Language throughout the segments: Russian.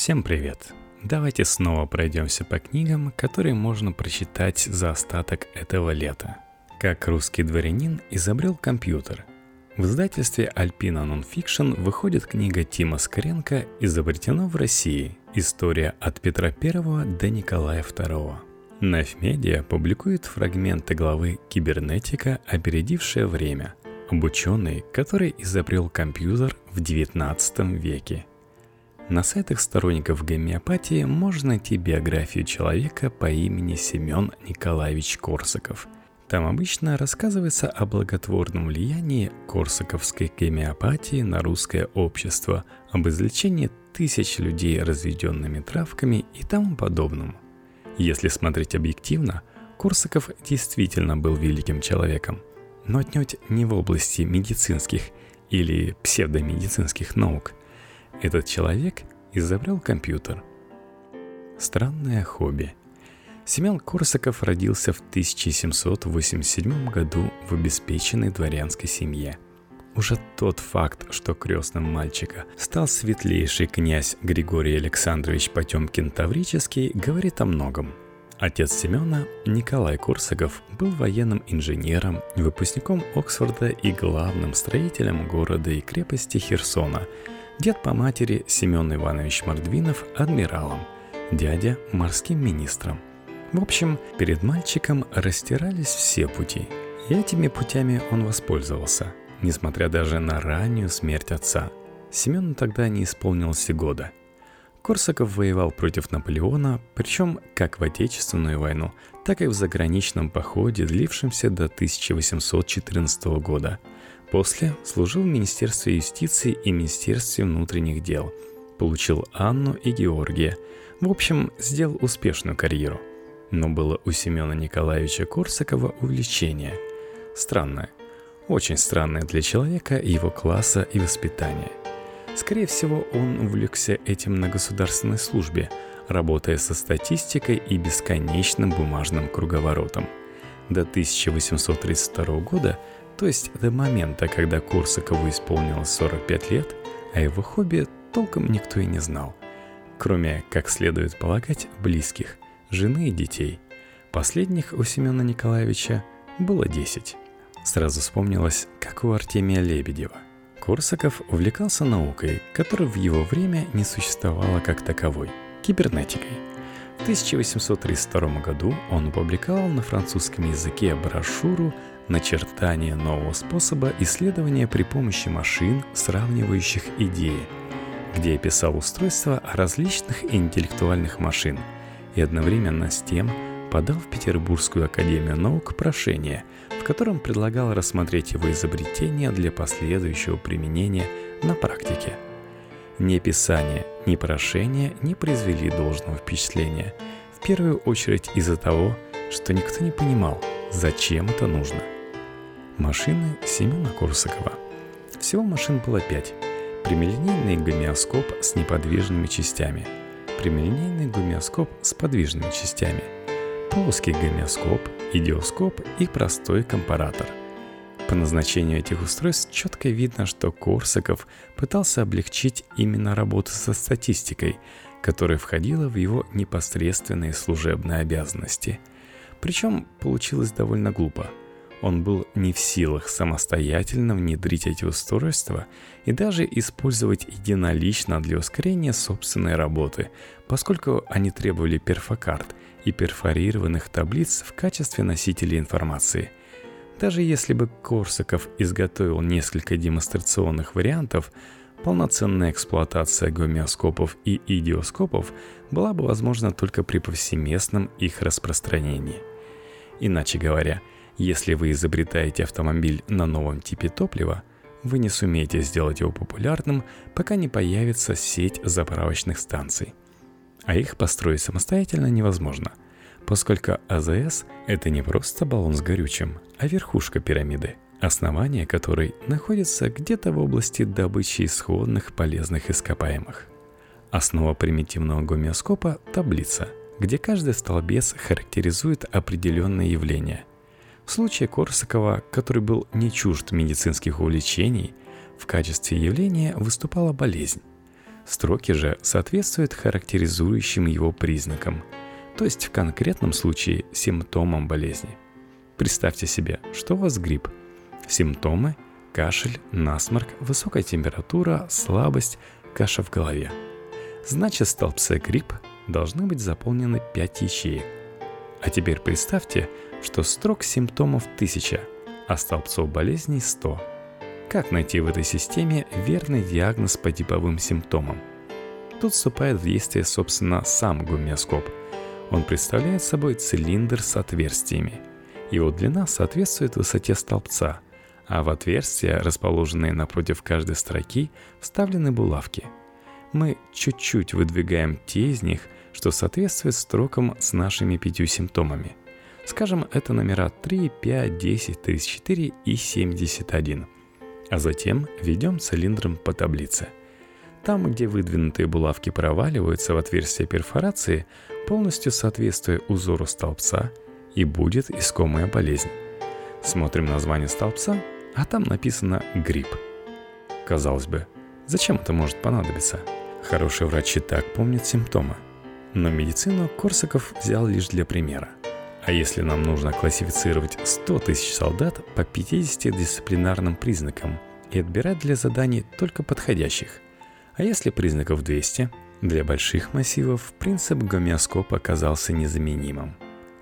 Всем привет! Давайте снова пройдемся по книгам, которые можно прочитать за остаток этого лета. Как русский дворянин изобрел компьютер. В издательстве Alpina Nonfiction выходит книга Тима Скоренко «Изобретено в России. История от Петра I до Николая II». Навмедиа публикует фрагменты главы «Кибернетика, опередившая время», об ученый, который изобрел компьютер в XIX веке – на сайтах сторонников гомеопатии можно найти биографию человека по имени Семен Николаевич Корсаков. Там обычно рассказывается о благотворном влиянии корсаковской гомеопатии на русское общество, об излечении тысяч людей разведенными травками и тому подобном. Если смотреть объективно, Корсаков действительно был великим человеком, но отнюдь не в области медицинских или псевдомедицинских наук – этот человек изобрел компьютер. Странное хобби. Семен Корсаков родился в 1787 году в обеспеченной дворянской семье. Уже тот факт, что крестным мальчика стал светлейший князь Григорий Александрович Потемкин Таврический, говорит о многом. Отец Семена, Николай Корсаков, был военным инженером, выпускником Оксфорда и главным строителем города и крепости Херсона – Дед по матери Семен Иванович Мордвинов адмиралом, дядя морским министром. В общем, перед мальчиком растирались все пути. И этими путями он воспользовался, несмотря даже на раннюю смерть отца. Семену тогда не исполнилось и года. Корсаков воевал против Наполеона, причем как в Отечественную войну, так и в заграничном походе, длившемся до 1814 года – После служил в Министерстве юстиции и Министерстве внутренних дел. Получил Анну и Георгия. В общем, сделал успешную карьеру. Но было у Семена Николаевича Корсакова увлечение. Странное. Очень странное для человека его класса и воспитания. Скорее всего, он увлекся этим на государственной службе, работая со статистикой и бесконечным бумажным круговоротом. До 1832 года то есть до момента, когда Корсакову исполнилось 45 лет, о его хобби толком никто и не знал. Кроме, как следует полагать, близких, жены и детей. Последних у Семена Николаевича было 10. Сразу вспомнилось, как у Артемия Лебедева. Корсаков увлекался наукой, которая в его время не существовала как таковой – кибернетикой. В 1832 году он опубликовал на французском языке брошюру начертание нового способа исследования при помощи машин, сравнивающих идеи, где описал устройство различных интеллектуальных машин и одновременно с тем подал в Петербургскую академию наук прошение, в котором предлагал рассмотреть его изобретение для последующего применения на практике. Ни описание, ни прошение не произвели должного впечатления, в первую очередь из-за того, что никто не понимал, зачем это нужно – Машины Семена Корсакова. Всего машин было пять. Прямолинейный гомеоскоп с неподвижными частями. Прямолинейный гомеоскоп с подвижными частями. Плоский гомеоскоп, идиоскоп и простой компаратор. По назначению этих устройств четко видно, что Корсаков пытался облегчить именно работу со статистикой, которая входила в его непосредственные служебные обязанности. Причем получилось довольно глупо – он был не в силах самостоятельно внедрить эти устройства и даже использовать единолично для ускорения собственной работы, поскольку они требовали перфокарт и перфорированных таблиц в качестве носителей информации. Даже если бы Корсаков изготовил несколько демонстрационных вариантов, полноценная эксплуатация гомеоскопов и идиоскопов была бы возможна только при повсеместном их распространении. Иначе говоря, если вы изобретаете автомобиль на новом типе топлива, вы не сумеете сделать его популярным, пока не появится сеть заправочных станций. А их построить самостоятельно невозможно, поскольку АЗС – это не просто баллон с горючим, а верхушка пирамиды, основание которой находится где-то в области добычи исходных полезных ископаемых. Основа примитивного гомеоскопа – таблица, где каждый столбец характеризует определенное явление – в случае Корсакова, который был не чужд медицинских увлечений, в качестве явления выступала болезнь. Строки же соответствуют характеризующим его признакам, то есть в конкретном случае симптомам болезни. Представьте себе, что у вас грипп. Симптомы – кашель, насморк, высокая температура, слабость, каша в голове. Значит, столбцы грипп должны быть заполнены 5 ячеек. А теперь представьте, что строк симптомов 1000, а столбцов болезней 100. Как найти в этой системе верный диагноз по типовым симптомам? Тут вступает в действие, собственно, сам гомеоскоп. Он представляет собой цилиндр с отверстиями. Его длина соответствует высоте столбца, а в отверстия, расположенные напротив каждой строки, вставлены булавки. Мы чуть-чуть выдвигаем те из них, что соответствует строкам с нашими пятью симптомами. Скажем, это номера 3, 5, 10, 34 и 71. А затем ведем цилиндром по таблице. Там, где выдвинутые булавки проваливаются в отверстие перфорации, полностью соответствуя узору столбца, и будет искомая болезнь. Смотрим название столбца, а там написано «грипп». Казалось бы, зачем это может понадобиться? Хороший врач и так помнит симптомы. Но медицину Корсаков взял лишь для примера – а если нам нужно классифицировать 100 тысяч солдат по 50 дисциплинарным признакам и отбирать для заданий только подходящих? А если признаков 200? Для больших массивов принцип гомеоскопа оказался незаменимым.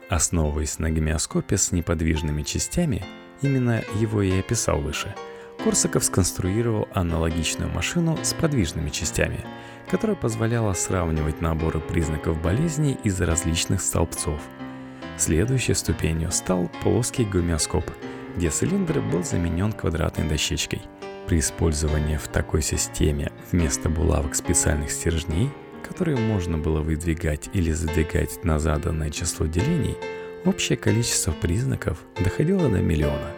Основываясь на гомеоскопе с неподвижными частями, именно его я и описал выше, Корсаков сконструировал аналогичную машину с подвижными частями, которая позволяла сравнивать наборы признаков болезней из различных столбцов – Следующей ступенью стал плоский гомеоскоп, где цилиндр был заменен квадратной дощечкой. При использовании в такой системе вместо булавок специальных стержней, которые можно было выдвигать или задвигать на заданное число делений, общее количество признаков доходило до миллиона.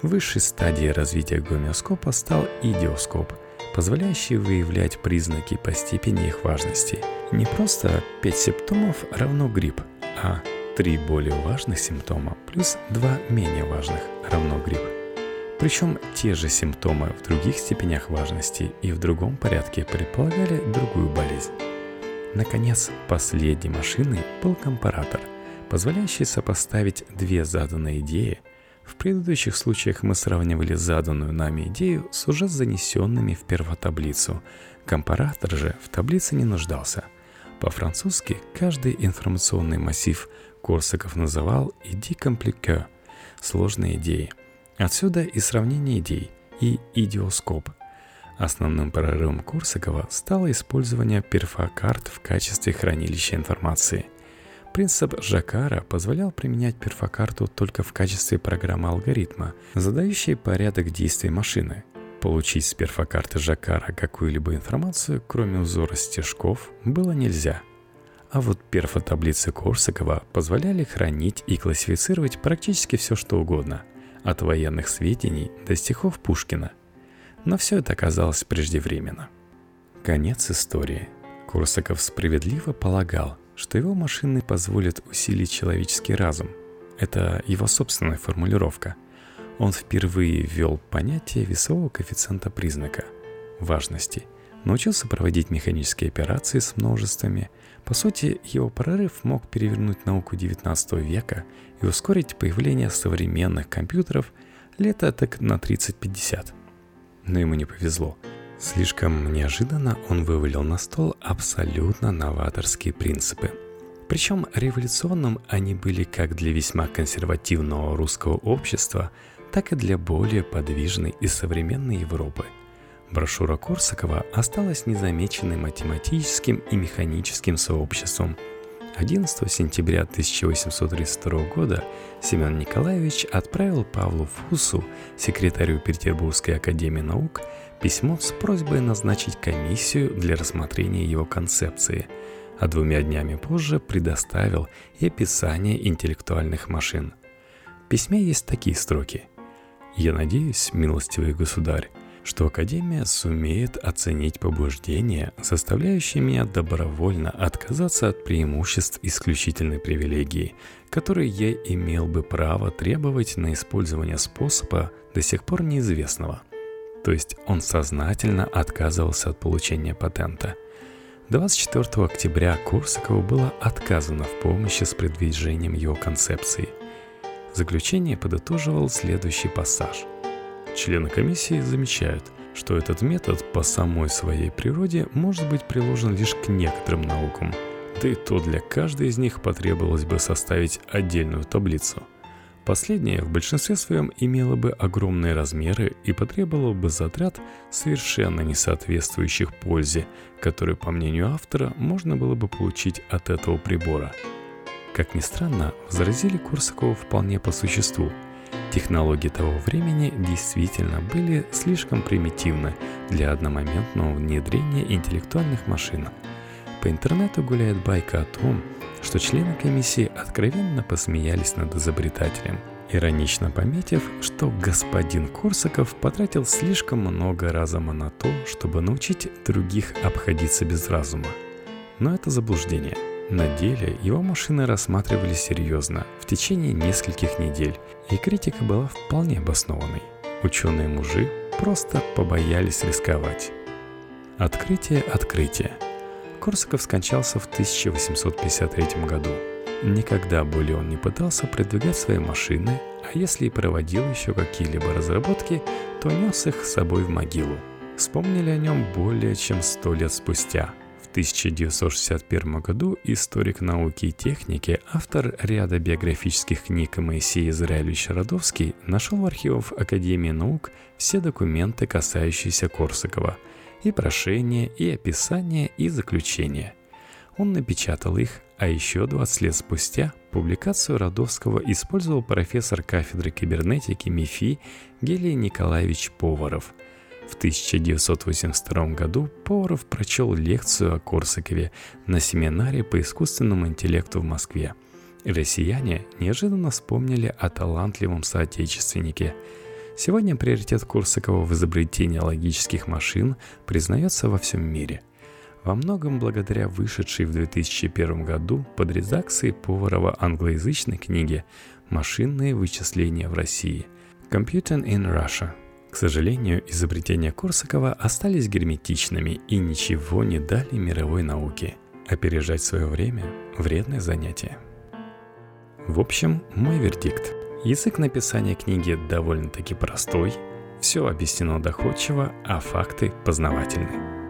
Высшей стадией развития гомеоскопа стал идиоскоп, позволяющий выявлять признаки по степени их важности. Не просто 5 симптомов равно грипп, а Три более важных симптома плюс два менее важных равно грипп. Причем те же симптомы в других степенях важности и в другом порядке предполагали другую болезнь. Наконец, последней машиной был компаратор, позволяющий сопоставить две заданные идеи. В предыдущих случаях мы сравнивали заданную нами идею с уже занесенными в первотаблицу. Компаратор же в таблице не нуждался. По-французски каждый информационный массив Корсаков называл «иди комплике» — сложные идеи. Отсюда и сравнение идей, и идиоскоп. Основным прорывом Корсакова стало использование перфокарт в качестве хранилища информации. Принцип Жакара позволял применять перфокарту только в качестве программы алгоритма, задающей порядок действий машины. Получить с перфокарты Жакара какую-либо информацию, кроме узора стежков, было нельзя – а вот перфотаблицы Корсакова позволяли хранить и классифицировать практически все что угодно, от военных сведений до стихов Пушкина. Но все это оказалось преждевременно. Конец истории. Корсаков справедливо полагал, что его машины позволят усилить человеческий разум. Это его собственная формулировка. Он впервые ввел понятие весового коэффициента признака – важности – научился проводить механические операции с множествами. По сути, его прорыв мог перевернуть науку XIX века и ускорить появление современных компьютеров лет так на 30-50. Но ему не повезло. Слишком неожиданно он вывалил на стол абсолютно новаторские принципы. Причем революционным они были как для весьма консервативного русского общества, так и для более подвижной и современной Европы – Брошюра Корсакова осталась незамеченной математическим и механическим сообществом. 11 сентября 1832 года Семен Николаевич отправил Павлу Фусу, секретарю Петербургской академии наук, письмо с просьбой назначить комиссию для рассмотрения его концепции, а двумя днями позже предоставил и описание интеллектуальных машин. В письме есть такие строки. «Я надеюсь, милостивый государь, что Академия сумеет оценить побуждения, заставляющие меня добровольно отказаться от преимуществ исключительной привилегии, которые я имел бы право требовать на использование способа до сих пор неизвестного. То есть он сознательно отказывался от получения патента. 24 октября Корсакову было отказано в помощи с продвижением его концепции. Заключение подытоживал следующий пассаж. Члены комиссии замечают, что этот метод по самой своей природе может быть приложен лишь к некоторым наукам, да и то для каждой из них потребовалось бы составить отдельную таблицу – Последнее в большинстве своем имело бы огромные размеры и потребовало бы затрат, совершенно не соответствующих пользе, которую, по мнению автора, можно было бы получить от этого прибора. Как ни странно, возразили Корсакову вполне по существу. Технологии того времени действительно были слишком примитивны для одномоментного внедрения интеллектуальных машин. По интернету гуляет байка о том, что члены комиссии откровенно посмеялись над изобретателем, иронично пометив, что господин Корсаков потратил слишком много разума на то, чтобы научить других обходиться без разума. Но это заблуждение. На деле его машины рассматривали серьезно в течение нескольких недель, и критика была вполне обоснованной. Ученые-мужи просто побоялись рисковать. Открытие открытие – Корсаков скончался в 1853 году. Никогда более он не пытался продвигать свои машины, а если и проводил еще какие-либо разработки, то нес их с собой в могилу. Вспомнили о нем более чем сто лет спустя. В 1961 году историк науки и техники, автор ряда биографических книг Моисей Израилевич Родовский нашел в архивах Академии наук все документы, касающиеся Корсакова – и прошение, и описание, и заключение. Он напечатал их, а еще 20 лет спустя публикацию Родовского использовал профессор кафедры кибернетики МИФИ Гелий Николаевич Поваров. В 1982 году Поваров прочел лекцию о Корсакове на семинаре по искусственному интеллекту в Москве. Россияне неожиданно вспомнили о талантливом соотечественнике – Сегодня приоритет Курсакова в изобретении логических машин признается во всем мире. Во многом благодаря вышедшей в 2001 году под редакцией Поварова англоязычной книге «Машинные вычисления в России» «Computing in Russia». К сожалению, изобретения Корсакова остались герметичными и ничего не дали мировой науке. Опережать свое время – вредное занятие. В общем, мой вердикт – Язык написания книги довольно-таки простой, все объяснено доходчиво, а факты познавательны.